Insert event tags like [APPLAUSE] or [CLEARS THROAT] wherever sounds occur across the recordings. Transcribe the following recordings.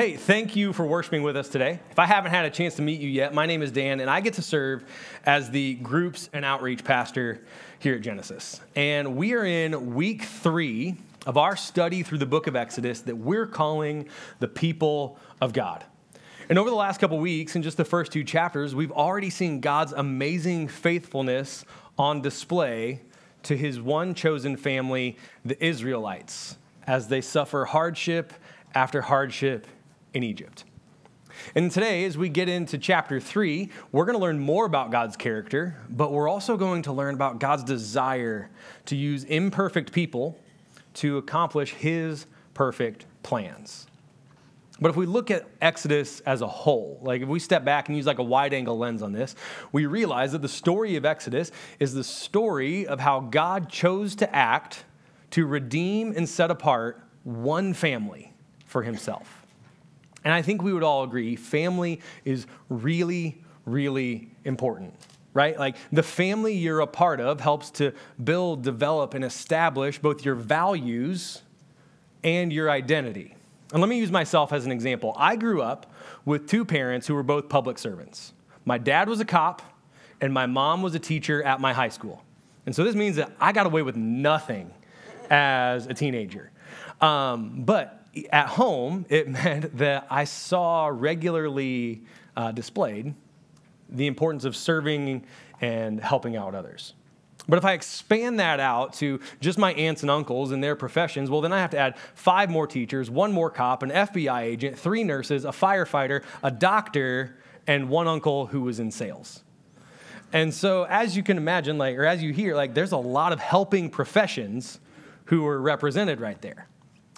Hey, thank you for worshiping with us today. If I haven't had a chance to meet you yet, my name is Dan, and I get to serve as the groups and outreach pastor here at Genesis. And we are in week three of our study through the book of Exodus that we're calling the people of God. And over the last couple weeks, in just the first two chapters, we've already seen God's amazing faithfulness on display to his one chosen family, the Israelites, as they suffer hardship after hardship in Egypt. And today, as we get into chapter three, we're going to learn more about God's character, but we're also going to learn about God's desire to use imperfect people to accomplish his perfect plans. But if we look at Exodus as a whole, like if we step back and use like a wide angle lens on this, we realize that the story of Exodus is the story of how God chose to act to redeem and set apart one family for himself. And I think we would all agree family is really, really important, right? Like the family you're a part of helps to build, develop, and establish both your values and your identity. And let me use myself as an example. I grew up with two parents who were both public servants. My dad was a cop, and my mom was a teacher at my high school. And so this means that I got away with nothing as a teenager. Um, but at home, it [LAUGHS] meant that I saw regularly uh, displayed the importance of serving and helping out others. But if I expand that out to just my aunts and uncles and their professions, well, then I have to add five more teachers, one more cop, an FBI agent, three nurses, a firefighter, a doctor, and one uncle who was in sales. And so, as you can imagine, like, or as you hear, like, there's a lot of helping professions who are represented right there.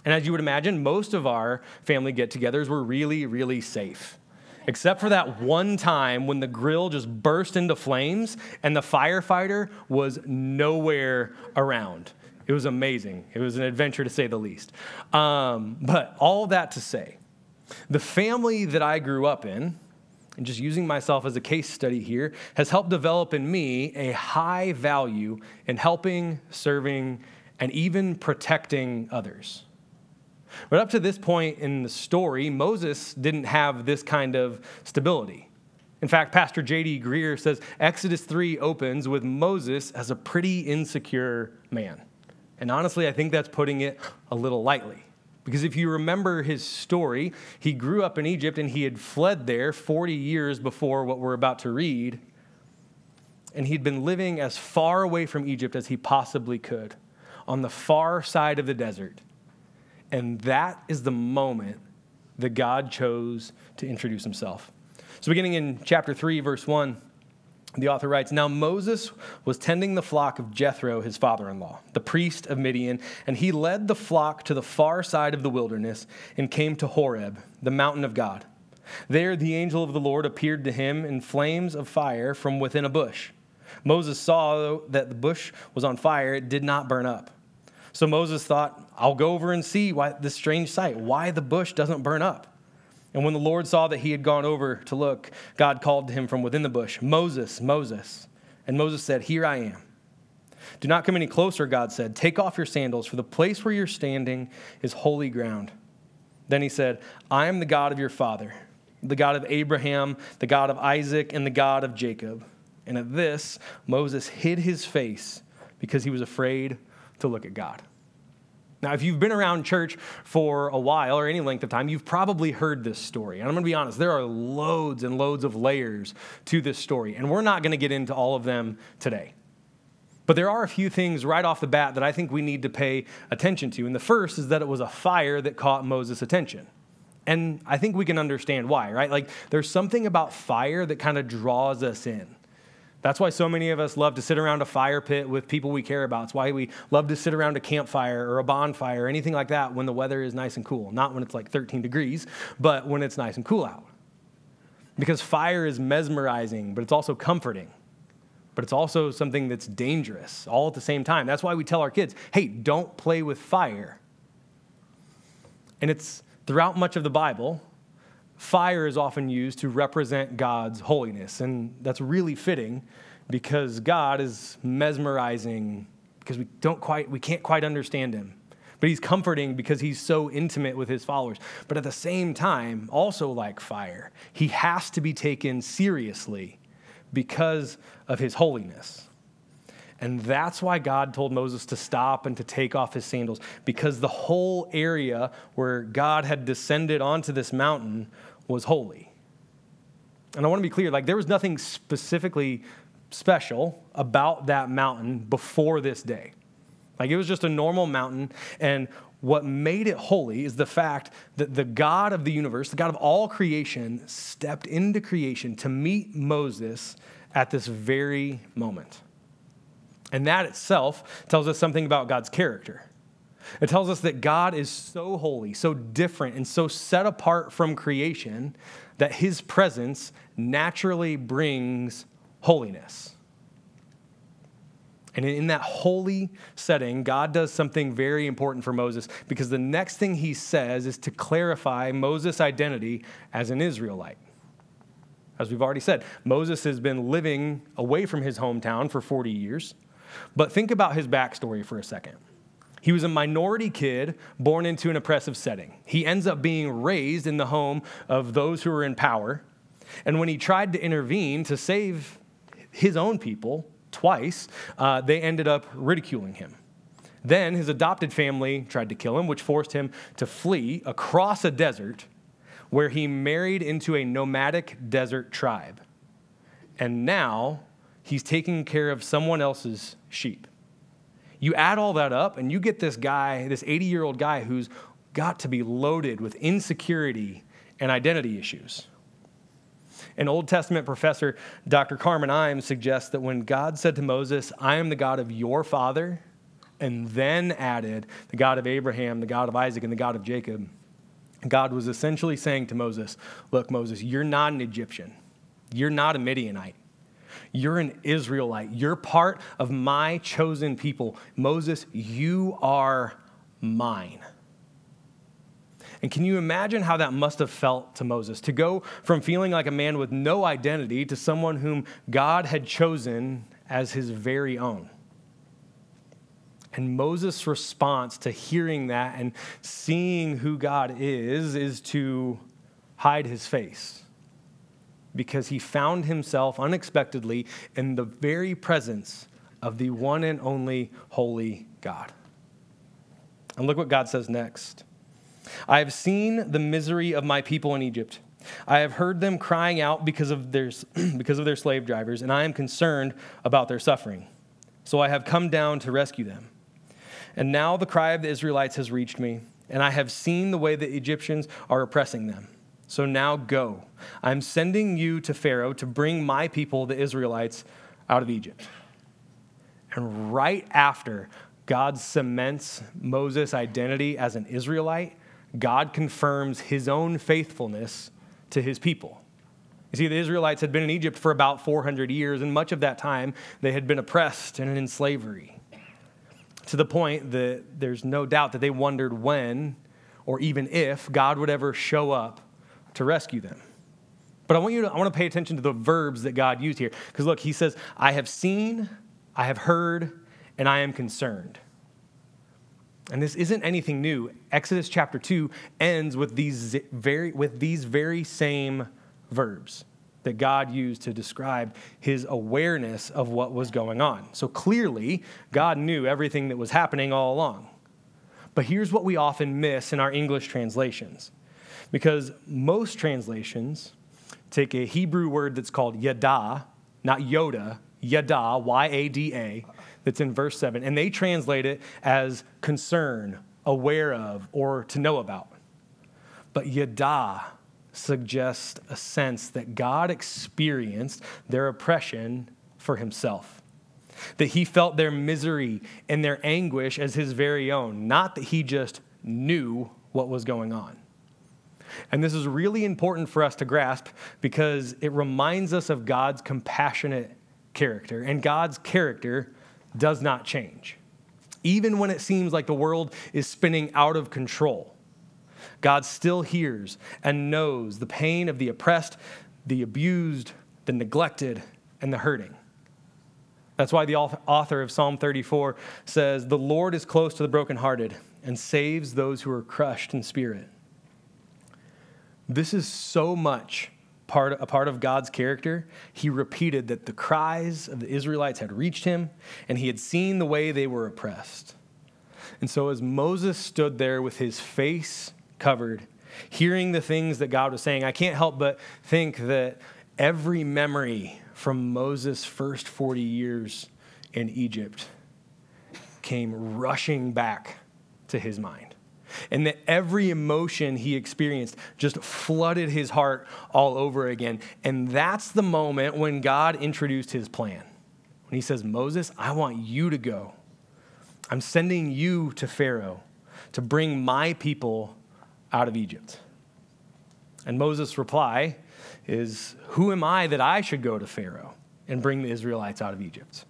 And as you would imagine, most of our family get togethers were really, really safe. Except for that one time when the grill just burst into flames and the firefighter was nowhere around. It was amazing. It was an adventure to say the least. Um, but all that to say, the family that I grew up in, and just using myself as a case study here, has helped develop in me a high value in helping, serving, and even protecting others. But up to this point in the story, Moses didn't have this kind of stability. In fact, Pastor J.D. Greear says Exodus 3 opens with Moses as a pretty insecure man. And honestly, I think that's putting it a little lightly. Because if you remember his story, he grew up in Egypt and he had fled there 40 years before what we're about to read. And he'd been living as far away from Egypt as he possibly could, on the far side of the desert and that is the moment that God chose to introduce himself. So, beginning in chapter 3, verse 1, the author writes Now Moses was tending the flock of Jethro, his father in law, the priest of Midian, and he led the flock to the far side of the wilderness and came to Horeb, the mountain of God. There the angel of the Lord appeared to him in flames of fire from within a bush. Moses saw that the bush was on fire, it did not burn up. So Moses thought, I'll go over and see why this strange sight, why the bush doesn't burn up. And when the Lord saw that he had gone over to look, God called to him from within the bush, Moses, Moses. And Moses said, Here I am. Do not come any closer, God said. Take off your sandals, for the place where you're standing is holy ground. Then he said, I am the God of your father, the God of Abraham, the God of Isaac, and the God of Jacob. And at this, Moses hid his face because he was afraid to look at God. Now, if you've been around church for a while or any length of time, you've probably heard this story. And I'm going to be honest, there are loads and loads of layers to this story, and we're not going to get into all of them today. But there are a few things right off the bat that I think we need to pay attention to. And the first is that it was a fire that caught Moses' attention. And I think we can understand why, right? Like, there's something about fire that kind of draws us in. That's why so many of us love to sit around a fire pit with people we care about. It's why we love to sit around a campfire or a bonfire or anything like that when the weather is nice and cool. Not when it's like 13 degrees, but when it's nice and cool out. Because fire is mesmerizing, but it's also comforting. But it's also something that's dangerous all at the same time. That's why we tell our kids hey, don't play with fire. And it's throughout much of the Bible, fire is often used to represent God's holiness. And that's really fitting because God is mesmerizing because we don't quite we can't quite understand him. but he's comforting because he's so intimate with his followers. But at the same time, also like fire, he has to be taken seriously because of his holiness. And that's why God told Moses to stop and to take off his sandals, because the whole area where God had descended onto this mountain was holy. And I want to be clear like, there was nothing specifically special about that mountain before this day. Like it was just a normal mountain. And what made it holy is the fact that the God of the universe, the God of all creation, stepped into creation to meet Moses at this very moment. And that itself tells us something about God's character. It tells us that God is so holy, so different, and so set apart from creation that his presence naturally brings holiness. And in that holy setting, God does something very important for Moses because the next thing he says is to clarify Moses' identity as an Israelite. As we've already said, Moses has been living away from his hometown for 40 years. But think about his backstory for a second. He was a minority kid born into an oppressive setting. He ends up being raised in the home of those who are in power. And when he tried to intervene to save his own people, twice, uh, they ended up ridiculing him. Then his adopted family tried to kill him, which forced him to flee across a desert where he married into a nomadic desert tribe. And now he's taking care of someone else's sheep. You add all that up, and you get this guy, this 80 year old guy who's got to be loaded with insecurity and identity issues. An Old Testament professor, Dr. Carmen Imes, suggests that when God said to Moses, I am the God of your father, and then added the God of Abraham, the God of Isaac, and the God of Jacob, God was essentially saying to Moses, Look, Moses, you're not an Egyptian. You're not a Midianite. You're an Israelite. You're part of my chosen people. Moses, you are mine. And can you imagine how that must have felt to Moses to go from feeling like a man with no identity to someone whom God had chosen as his very own? And Moses' response to hearing that and seeing who God is is to hide his face because he found himself unexpectedly in the very presence of the one and only holy God. And look what God says next. I have seen the misery of my people in Egypt. I have heard them crying out because of their, [CLEARS THROAT] because of their slave drivers, and I am concerned about their suffering. So I have come down to rescue them. And now the cry of the Israelites has reached me, and I have seen the way the Egyptians are oppressing them. So now go. I'm sending you to Pharaoh to bring my people, the Israelites, out of Egypt. And right after God cements Moses' identity as an Israelite, God confirms his own faithfulness to his people. You see, the Israelites had been in Egypt for about 400 years, and much of that time they had been oppressed and in slavery. To the point that there's no doubt that they wondered when or even if God would ever show up to rescue them. But I want you to I want to pay attention to the verbs that God used here. Because look, he says, I have seen, I have heard, and I am concerned. And this isn't anything new. Exodus chapter 2 ends with these very, with these very same verbs that God used to describe his awareness of what was going on. So clearly, God knew everything that was happening all along. But here's what we often miss in our English translations. Because most translations take a Hebrew word that's called yada, not Yoda, yada, Y A D A, that's in verse 7, and they translate it as concern, aware of, or to know about. But yada suggests a sense that God experienced their oppression for himself. That he felt their misery and their anguish as his very own, not that he just knew what was going on. And this is really important for us to grasp because it reminds us of God's compassionate character. And God's character does not change. Even when it seems like the world is spinning out of control, God still hears and knows the pain of the oppressed, the abused, the neglected, and the hurting. That's why the author of Psalm 34 says, The Lord is close to the brokenhearted and saves those who are crushed in spirit. This is so much part, a part of God's character. He repeated that the cries of the Israelites had reached him and he had seen the way they were oppressed. And so, as Moses stood there with his face covered, hearing the things that God was saying, I can't help but think that every memory from Moses' first 40 years in Egypt came rushing back to his mind. And that every emotion he experienced just flooded his heart all over again. And that's the moment when God introduced his plan. When he says, Moses, I want you to go. I'm sending you to Pharaoh to bring my people out of Egypt. And Moses' reply is, Who am I that I should go to Pharaoh and bring the Israelites out of Egypt?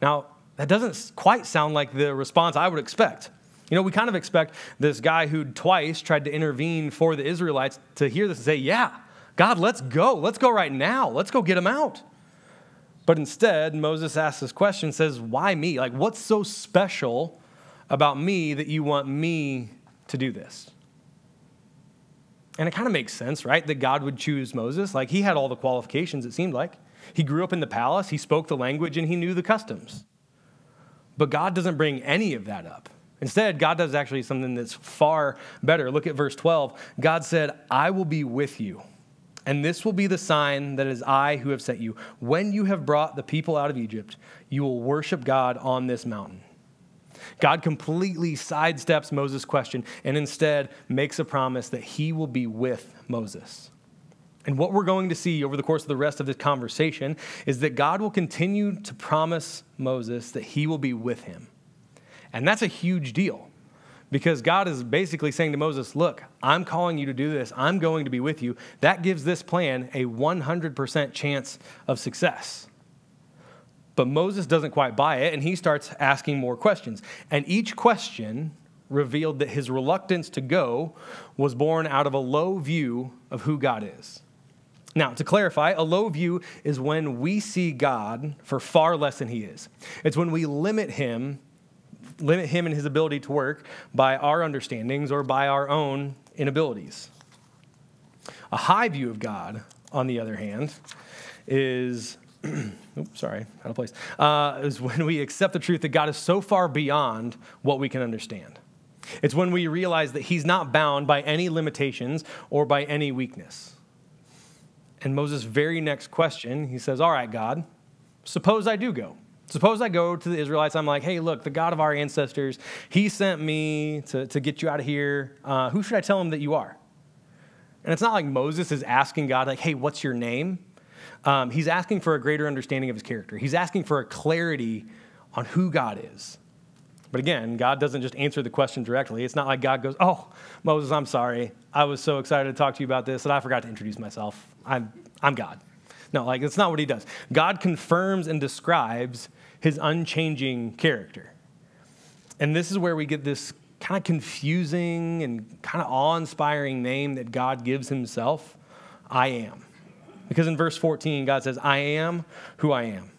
Now, that doesn't quite sound like the response I would expect. You know, we kind of expect this guy who twice tried to intervene for the Israelites to hear this and say, Yeah, God, let's go. Let's go right now. Let's go get them out. But instead, Moses asks this question says, Why me? Like, what's so special about me that you want me to do this? And it kind of makes sense, right? That God would choose Moses. Like, he had all the qualifications, it seemed like. He grew up in the palace, he spoke the language, and he knew the customs. But God doesn't bring any of that up. Instead, God does actually something that's far better. Look at verse 12. God said, I will be with you, and this will be the sign that it is I who have sent you. When you have brought the people out of Egypt, you will worship God on this mountain. God completely sidesteps Moses' question and instead makes a promise that he will be with Moses. And what we're going to see over the course of the rest of this conversation is that God will continue to promise Moses that he will be with him. And that's a huge deal because God is basically saying to Moses, Look, I'm calling you to do this. I'm going to be with you. That gives this plan a 100% chance of success. But Moses doesn't quite buy it, and he starts asking more questions. And each question revealed that his reluctance to go was born out of a low view of who God is. Now, to clarify, a low view is when we see God for far less than he is. It's when we limit him, limit him and his ability to work by our understandings or by our own inabilities. A high view of God, on the other hand, is [CLEARS THROAT] oops, sorry, out of place, uh, is when we accept the truth that God is so far beyond what we can understand. It's when we realize that He's not bound by any limitations or by any weakness. And Moses' very next question, he says, All right, God, suppose I do go. Suppose I go to the Israelites. I'm like, hey, look, the God of our ancestors, he sent me to, to get you out of here. Uh, who should I tell him that you are? And it's not like Moses is asking God, like, hey, what's your name? Um, he's asking for a greater understanding of his character. He's asking for a clarity on who God is. But again, God doesn't just answer the question directly. It's not like God goes, Oh, Moses, I'm sorry. I was so excited to talk to you about this that I forgot to introduce myself. I'm, I'm God. No, like, that's not what he does. God confirms and describes his unchanging character. And this is where we get this kind of confusing and kind of awe inspiring name that God gives himself I am. Because in verse 14, God says, I am who I am.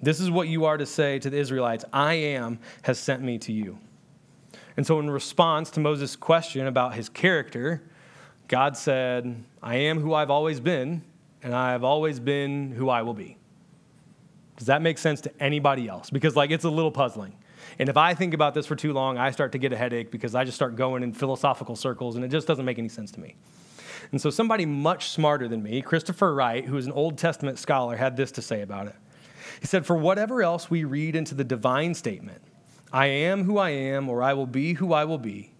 This is what you are to say to the Israelites I am has sent me to you. And so, in response to Moses' question about his character, God said, I am who I've always been, and I have always been who I will be. Does that make sense to anybody else? Because, like, it's a little puzzling. And if I think about this for too long, I start to get a headache because I just start going in philosophical circles, and it just doesn't make any sense to me. And so, somebody much smarter than me, Christopher Wright, who is an Old Testament scholar, had this to say about it. He said, For whatever else we read into the divine statement, I am who I am, or I will be who I will be,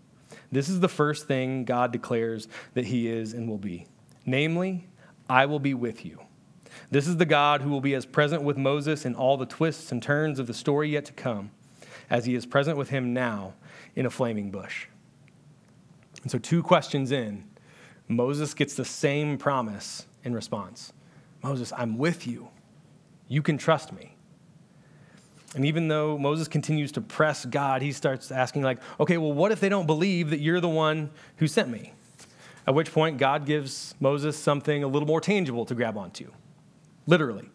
this is the first thing God declares that He is and will be. Namely, I will be with you. This is the God who will be as present with Moses in all the twists and turns of the story yet to come, as He is present with him now in a flaming bush. And so, two questions in, Moses gets the same promise in response Moses, I'm with you. You can trust me. And even though Moses continues to press God, he starts asking, like, okay, well, what if they don't believe that you're the one who sent me? At which point, God gives Moses something a little more tangible to grab onto, literally.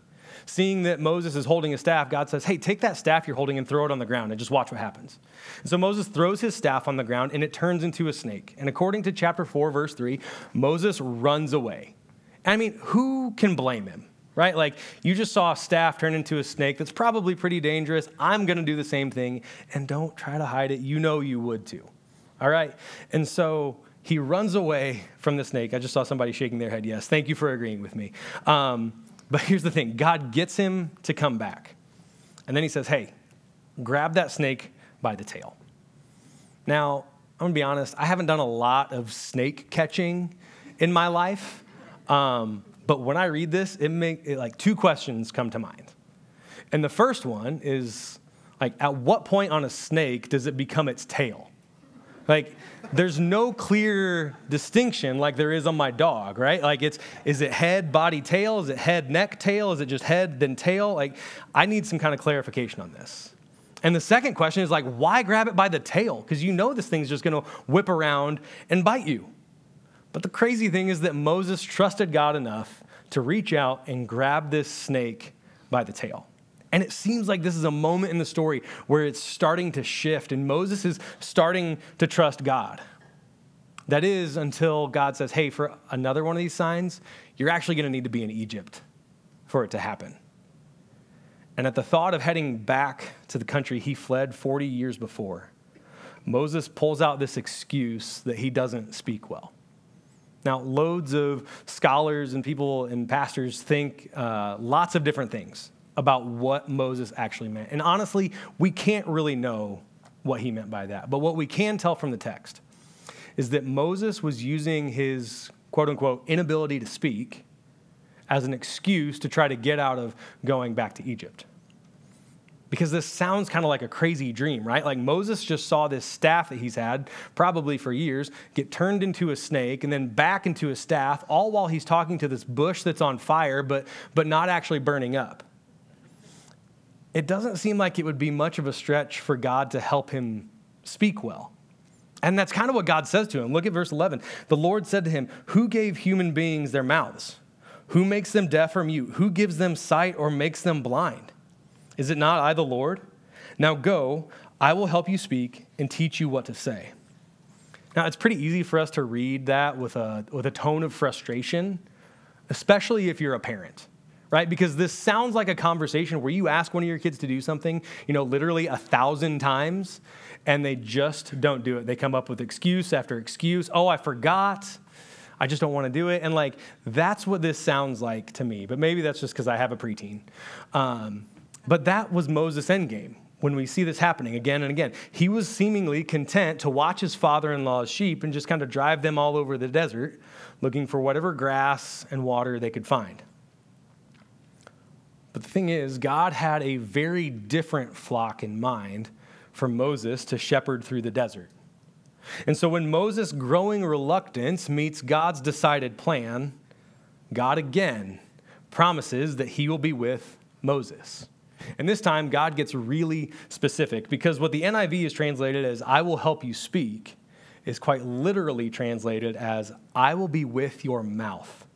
seeing that Moses is holding a staff, God says, Hey, take that staff you're holding and throw it on the ground and just watch what happens. And so Moses throws his staff on the ground and it turns into a snake. And according to chapter 4, verse 3, Moses runs away. I mean, who can blame him? Right? Like, you just saw a staff turn into a snake that's probably pretty dangerous. I'm going to do the same thing. And don't try to hide it. You know you would too. All right? And so he runs away from the snake. I just saw somebody shaking their head. Yes, thank you for agreeing with me. Um, but here's the thing God gets him to come back. And then he says, Hey, grab that snake by the tail. Now, I'm gonna be honest, I haven't done a lot of snake catching in my life. Um, but when I read this, it make it, like two questions come to mind. And the first one is like, at what point on a snake does it become its tail? Like, there's no clear distinction like there is on my dog, right? Like, it's is it head, body, tail? Is it head, neck, tail? Is it just head, then tail? Like, I need some kind of clarification on this. And the second question is like, why grab it by the tail? Because you know this thing's just gonna whip around and bite you. But the crazy thing is that Moses trusted God enough to reach out and grab this snake by the tail. And it seems like this is a moment in the story where it's starting to shift, and Moses is starting to trust God. That is until God says, hey, for another one of these signs, you're actually going to need to be in Egypt for it to happen. And at the thought of heading back to the country he fled 40 years before, Moses pulls out this excuse that he doesn't speak well. Now, loads of scholars and people and pastors think uh, lots of different things about what Moses actually meant. And honestly, we can't really know what he meant by that. But what we can tell from the text is that Moses was using his quote unquote inability to speak as an excuse to try to get out of going back to Egypt. Because this sounds kind of like a crazy dream, right? Like Moses just saw this staff that he's had, probably for years, get turned into a snake and then back into a staff, all while he's talking to this bush that's on fire, but, but not actually burning up it doesn't seem like it would be much of a stretch for God to help him speak well. And that's kind of what God says to him. Look at verse 11. The Lord said to him, Who gave human beings their mouths? Who makes them deaf or mute? Who gives them sight or makes them blind? Is it not I, the Lord? Now go, I will help you speak and teach you what to say. Now, it's pretty easy for us to read that with a, with a tone of frustration, especially if you're a parent right? Because this sounds like a conversation where you ask one of your kids to do something, you know, literally a thousand times, and they just don't do it. They come up with excuse after excuse. Oh, I forgot. I just don't want to do it. And like, that's what this sounds like to me. But maybe that's just because I have a preteen. Um, but that was Moses' endgame when we see this happening again and again. He was seemingly content to watch his father in law's sheep and just kind of drive them all over the desert looking for whatever grass and water they could find. But the thing is, God had a very different flock in mind for Moses to shepherd through the desert. And so when Moses' growing reluctance meets God's decided plan, God again promises that he will be with Moses. And this time, God gets really specific because what the NIV is translated as, I will help you speak, is quite literally translated as, I will be with your mouth.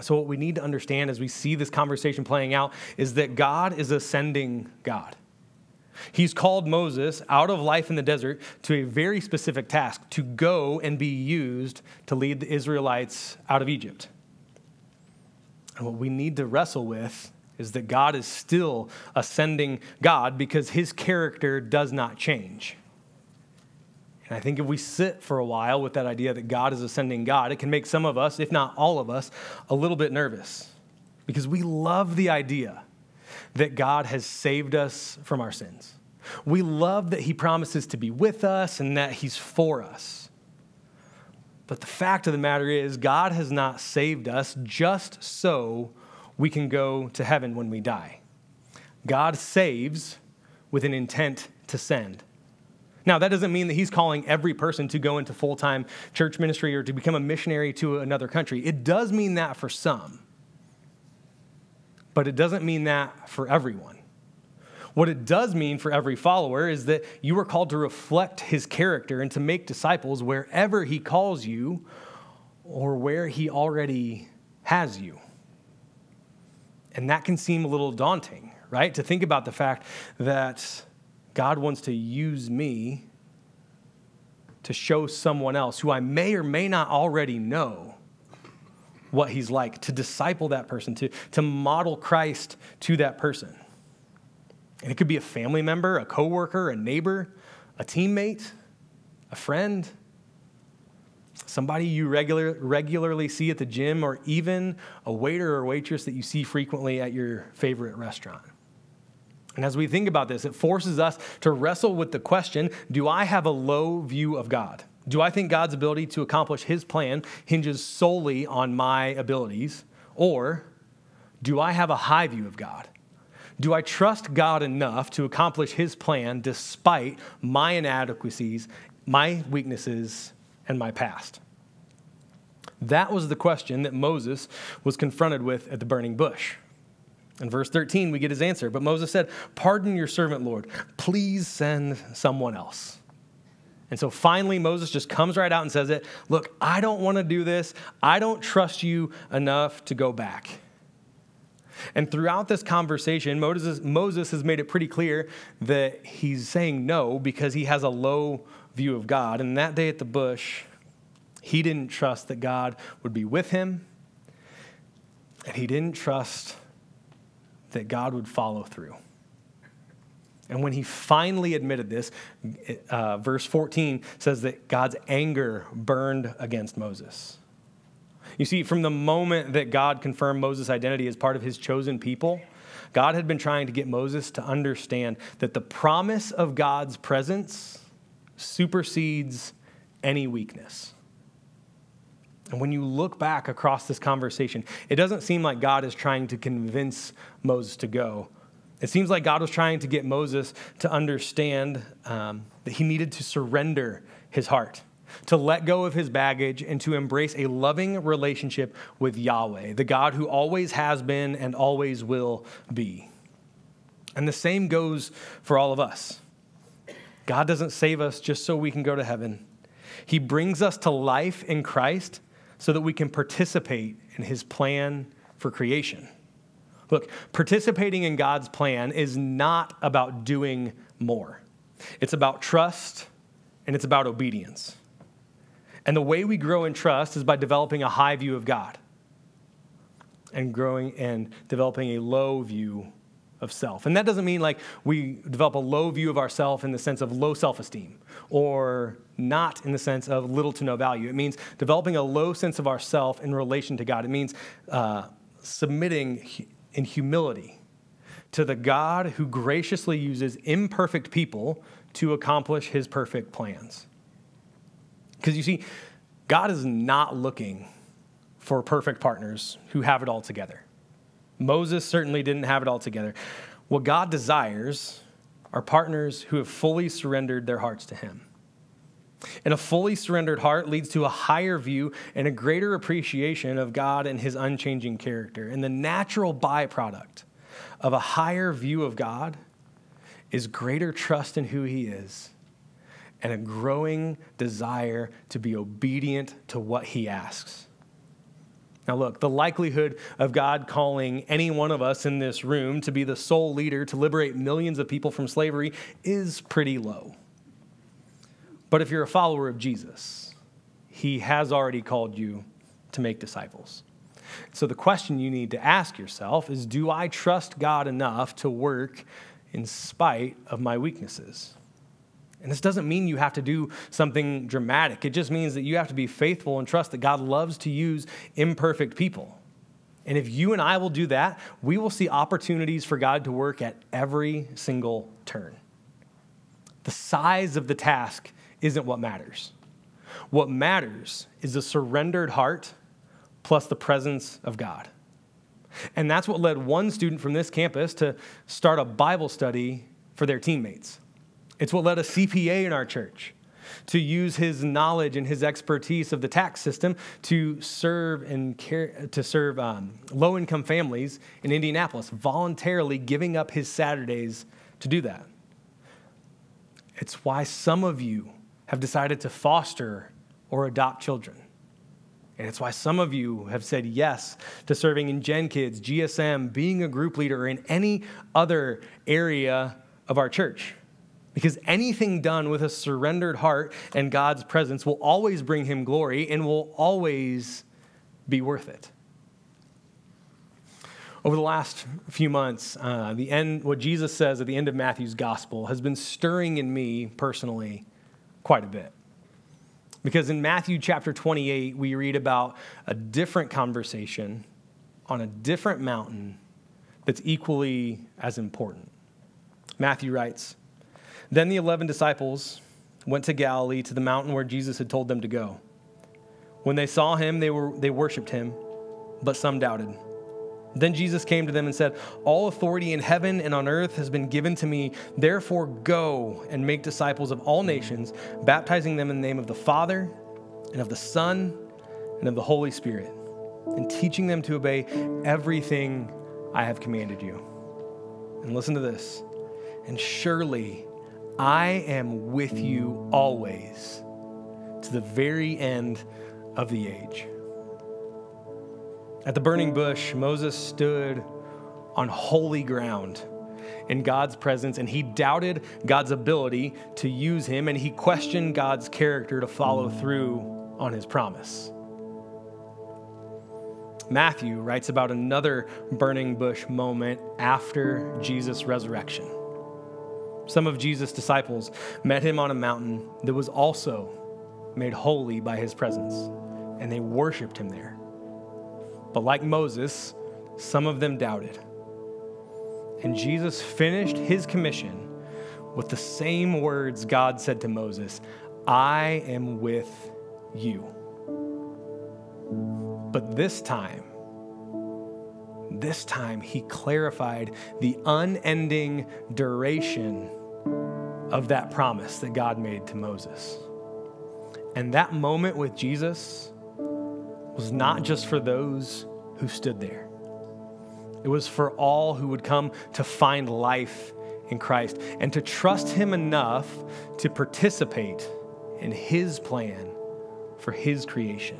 So, what we need to understand as we see this conversation playing out is that God is a sending God. He's called Moses out of life in the desert to a very specific task to go and be used to lead the Israelites out of Egypt. And what we need to wrestle with is that God is still a sending God because his character does not change. And I think if we sit for a while with that idea that God is a sending God, it can make some of us, if not all of us, a little bit nervous because we love the idea that God has saved us from our sins. We love that He promises to be with us and that He's for us. But the fact of the matter is, God has not saved us just so we can go to heaven when we die. God saves with an intent to send. Now, that doesn't mean that he's calling every person to go into full time church ministry or to become a missionary to another country. It does mean that for some, but it doesn't mean that for everyone. What it does mean for every follower is that you are called to reflect his character and to make disciples wherever he calls you or where he already has you. And that can seem a little daunting, right? To think about the fact that God wants to use me to show someone else who I may or may not already know what he's like, to disciple that person, to, to model Christ to that person. And it could be a family member, a coworker, a neighbor, a teammate, a friend, somebody you regular, regularly see at the gym, or even a waiter or waitress that you see frequently at your favorite restaurant. And as we think about this, it forces us to wrestle with the question do I have a low view of God? Do I think God's ability to accomplish his plan hinges solely on my abilities? Or do I have a high view of God? Do I trust God enough to accomplish his plan despite my inadequacies, my weaknesses, and my past? That was the question that Moses was confronted with at the burning bush. In verse 13, we get his answer. But Moses said, Pardon your servant, Lord. Please send someone else. And so finally, Moses just comes right out and says it Look, I don't want to do this. I don't trust you enough to go back. And throughout this conversation, Moses, Moses has made it pretty clear that he's saying no because he has a low view of God. And that day at the bush, he didn't trust that God would be with him, and he didn't trust that God would follow through. And when he finally admitted this, uh, verse 14 says that God's anger burned against Moses. You see, from the moment that God confirmed Moses' identity as part of his chosen people, God had been trying to get Moses to understand that the promise of God's presence supersedes any weakness. And when you look back across this conversation, it doesn't seem like God is trying to convince Moses to go. It seems like God was trying to get Moses to understand um, that he needed to surrender his heart, to let go of his baggage, and to embrace a loving relationship with Yahweh, the God who always has been and always will be. And the same goes for all of us. God doesn't save us just so we can go to heaven. He brings us to life in Christ so that we can participate in his plan for creation. Look, participating in God's plan is not about doing more, it's about trust and it's about obedience. And the way we grow in trust is by developing a high view of God and growing and developing a low view of self. And that doesn't mean like we develop a low view of ourself in the sense of low self esteem or not in the sense of little to no value. It means developing a low sense of ourself in relation to God. It means uh, submitting in humility to the God who graciously uses imperfect people to accomplish his perfect plans. Because you see, God is not looking for perfect partners who have it all together. Moses certainly didn't have it all together. What God desires are partners who have fully surrendered their hearts to Him. And a fully surrendered heart leads to a higher view and a greater appreciation of God and His unchanging character. And the natural byproduct of a higher view of God is greater trust in who He is and a growing desire to be obedient to what He asks. Now, look, the likelihood of God calling any one of us in this room to be the sole leader to liberate millions of people from slavery is pretty low. But if you're a follower of Jesus, he has already called you to make disciples. So the question you need to ask yourself is Do I trust God enough to work in spite of my weaknesses? And this doesn't mean you have to do something dramatic. It just means that you have to be faithful and trust that God loves to use imperfect people. And if you and I will do that, we will see opportunities for God to work at every single turn. The size of the task isn't what matters. What matters is a surrendered heart plus the presence of God. And that's what led one student from this campus to start a Bible study for their teammates. It's what led a CPA in our church to use his knowledge and his expertise of the tax system to serve and care, to serve um, low-income families in Indianapolis, voluntarily giving up his Saturdays to do that. It's why some of you have decided to foster or adopt children. And it's why some of you have said yes to serving in Gen Kids, GSM, being a group leader, or in any other area of our church. Because anything done with a surrendered heart and God's presence will always bring him glory and will always be worth it. Over the last few months, uh, the end, what Jesus says at the end of Matthew's gospel has been stirring in me personally quite a bit. Because in Matthew chapter 28, we read about a different conversation on a different mountain that's equally as important. Matthew writes Then the 11 disciples went to Galilee to the mountain where Jesus had told them to go. When they saw him, they, were, they worshiped him, but some doubted. Then Jesus came to them and said, All authority in heaven and on earth has been given to me. Therefore, go and make disciples of all nations, baptizing them in the name of the Father, and of the Son, and of the Holy Spirit, and teaching them to obey everything I have commanded you. And listen to this. And surely I am with you always to the very end of the age. At the burning bush, Moses stood on holy ground in God's presence, and he doubted God's ability to use him, and he questioned God's character to follow through on his promise. Matthew writes about another burning bush moment after Jesus' resurrection. Some of Jesus' disciples met him on a mountain that was also made holy by his presence, and they worshiped him there. But like Moses, some of them doubted. And Jesus finished his commission with the same words God said to Moses I am with you. But this time, this time he clarified the unending duration of that promise that God made to Moses. And that moment with Jesus was not just for those who stood there, it was for all who would come to find life in Christ and to trust Him enough to participate in His plan for His creation.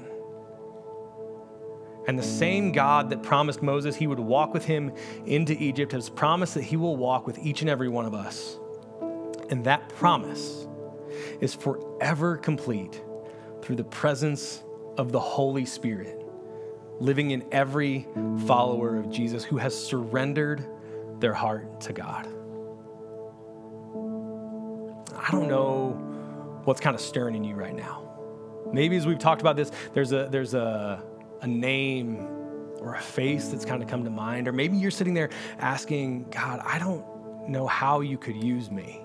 And the same God that promised Moses he would walk with him into Egypt has promised that he will walk with each and every one of us. And that promise is forever complete through the presence of the Holy Spirit living in every follower of Jesus who has surrendered their heart to God. I don't know what's kind of stirring in you right now. Maybe as we've talked about this, there's a there's a, a name or a face that's kind of come to mind, or maybe you're sitting there asking, God, I don't know how you could use me.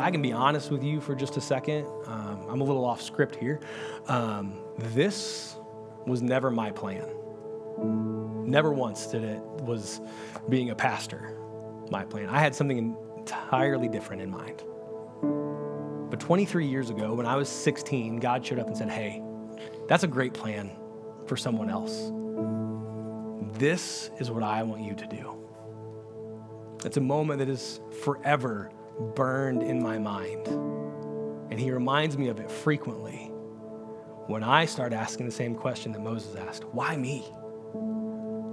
I can be honest with you for just a second, um, I'm a little off script here. Um, this was never my plan. Never once did it was being a pastor my plan. I had something entirely different in mind. But 23 years ago, when I was 16, God showed up and said, Hey, that's a great plan for someone else. This is what I want you to do. It's a moment that is forever burned in my mind. And he reminds me of it frequently when I start asking the same question that Moses asked Why me?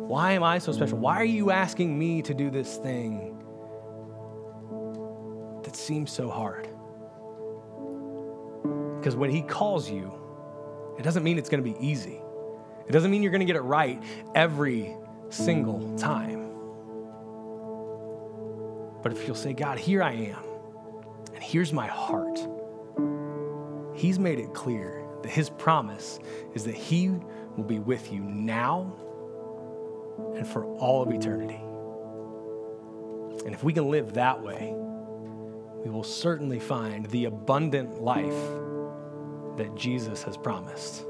Why am I so special? Why are you asking me to do this thing that seems so hard? Because when he calls you, it doesn't mean it's going to be easy. It doesn't mean you're going to get it right every single time. But if you'll say, God, here I am, and here's my heart, He's made it clear that His promise is that He will be with you now and for all of eternity. And if we can live that way, we will certainly find the abundant life that Jesus has promised.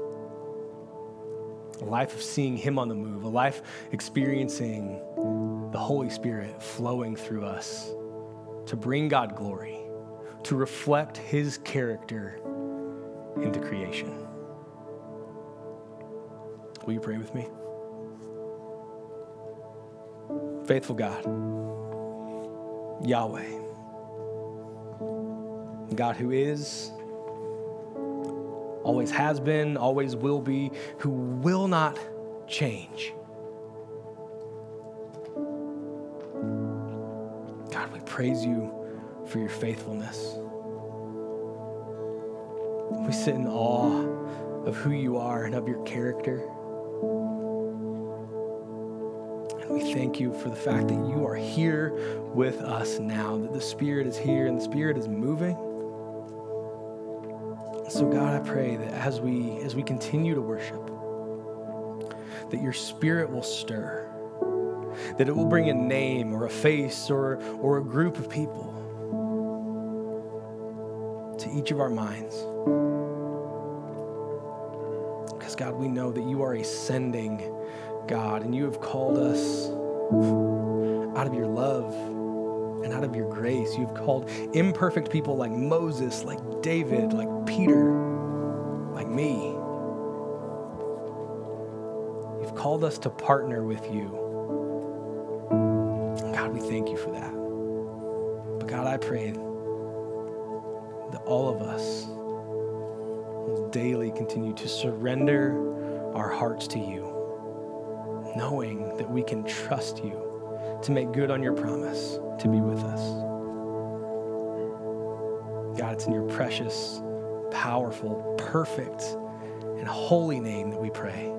A life of seeing Him on the move, a life experiencing the Holy Spirit flowing through us to bring God glory, to reflect His character into creation. Will you pray with me? Faithful God, Yahweh, God who is always has been, always will be, who will not change. Praise you for your faithfulness. We sit in awe of who you are and of your character. And we thank you for the fact that you are here with us now, that the Spirit is here and the Spirit is moving. So God, I pray that as we as we continue to worship, that your spirit will stir, that it will bring a name or a face or, or a group of people to each of our minds. Because God, we know that you are a sending God and you have called us out of your love and out of your grace. You've called imperfect people like Moses, like David, like Peter, like me. You've called us to partner with you. Pray that all of us will daily continue to surrender our hearts to you, knowing that we can trust you to make good on your promise to be with us. God, it's in your precious, powerful, perfect, and holy name that we pray.